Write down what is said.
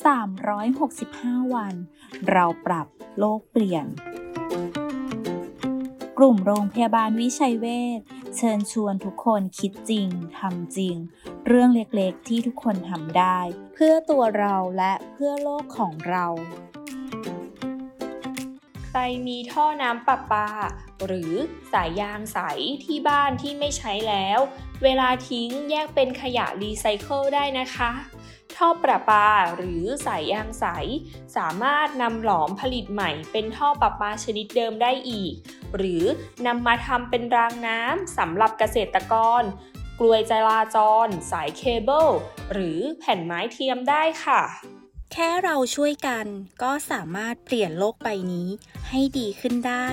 365 วัน เราปรับโลกเปลี่ยน กลุ่มโรงพยาบาลวิชัยเวชเชิญชวนทุกคนคิดจริงทำจริง เรื่องเล็กๆที่ทุกคนทำได้ เพื่อตัวเราและเพื่อโลกของเรา ใครมีท่อน้ำประปา หรือสายยางใสที่บ้านที่ไม่ใช้แล้ว เวลาทิ้งแยกเป็นขยะรีไซเคิลได้นะคะ ท่อประปาหรือสายยางใส สามารถนำหลอมผลิตใหม่เป็นท่อประปาชนิดเดิมได้อีก หรือนำมาทำเป็นรางน้ำสำหรับเกษตรกร กลวยจราจร สายเคเบิลหรือแผ่นไม้เทียมได้ค่ะ แค่เราช่วยกันก็สามารถเปลี่ยนโลกใบนี้ให้ดีขึ้นได้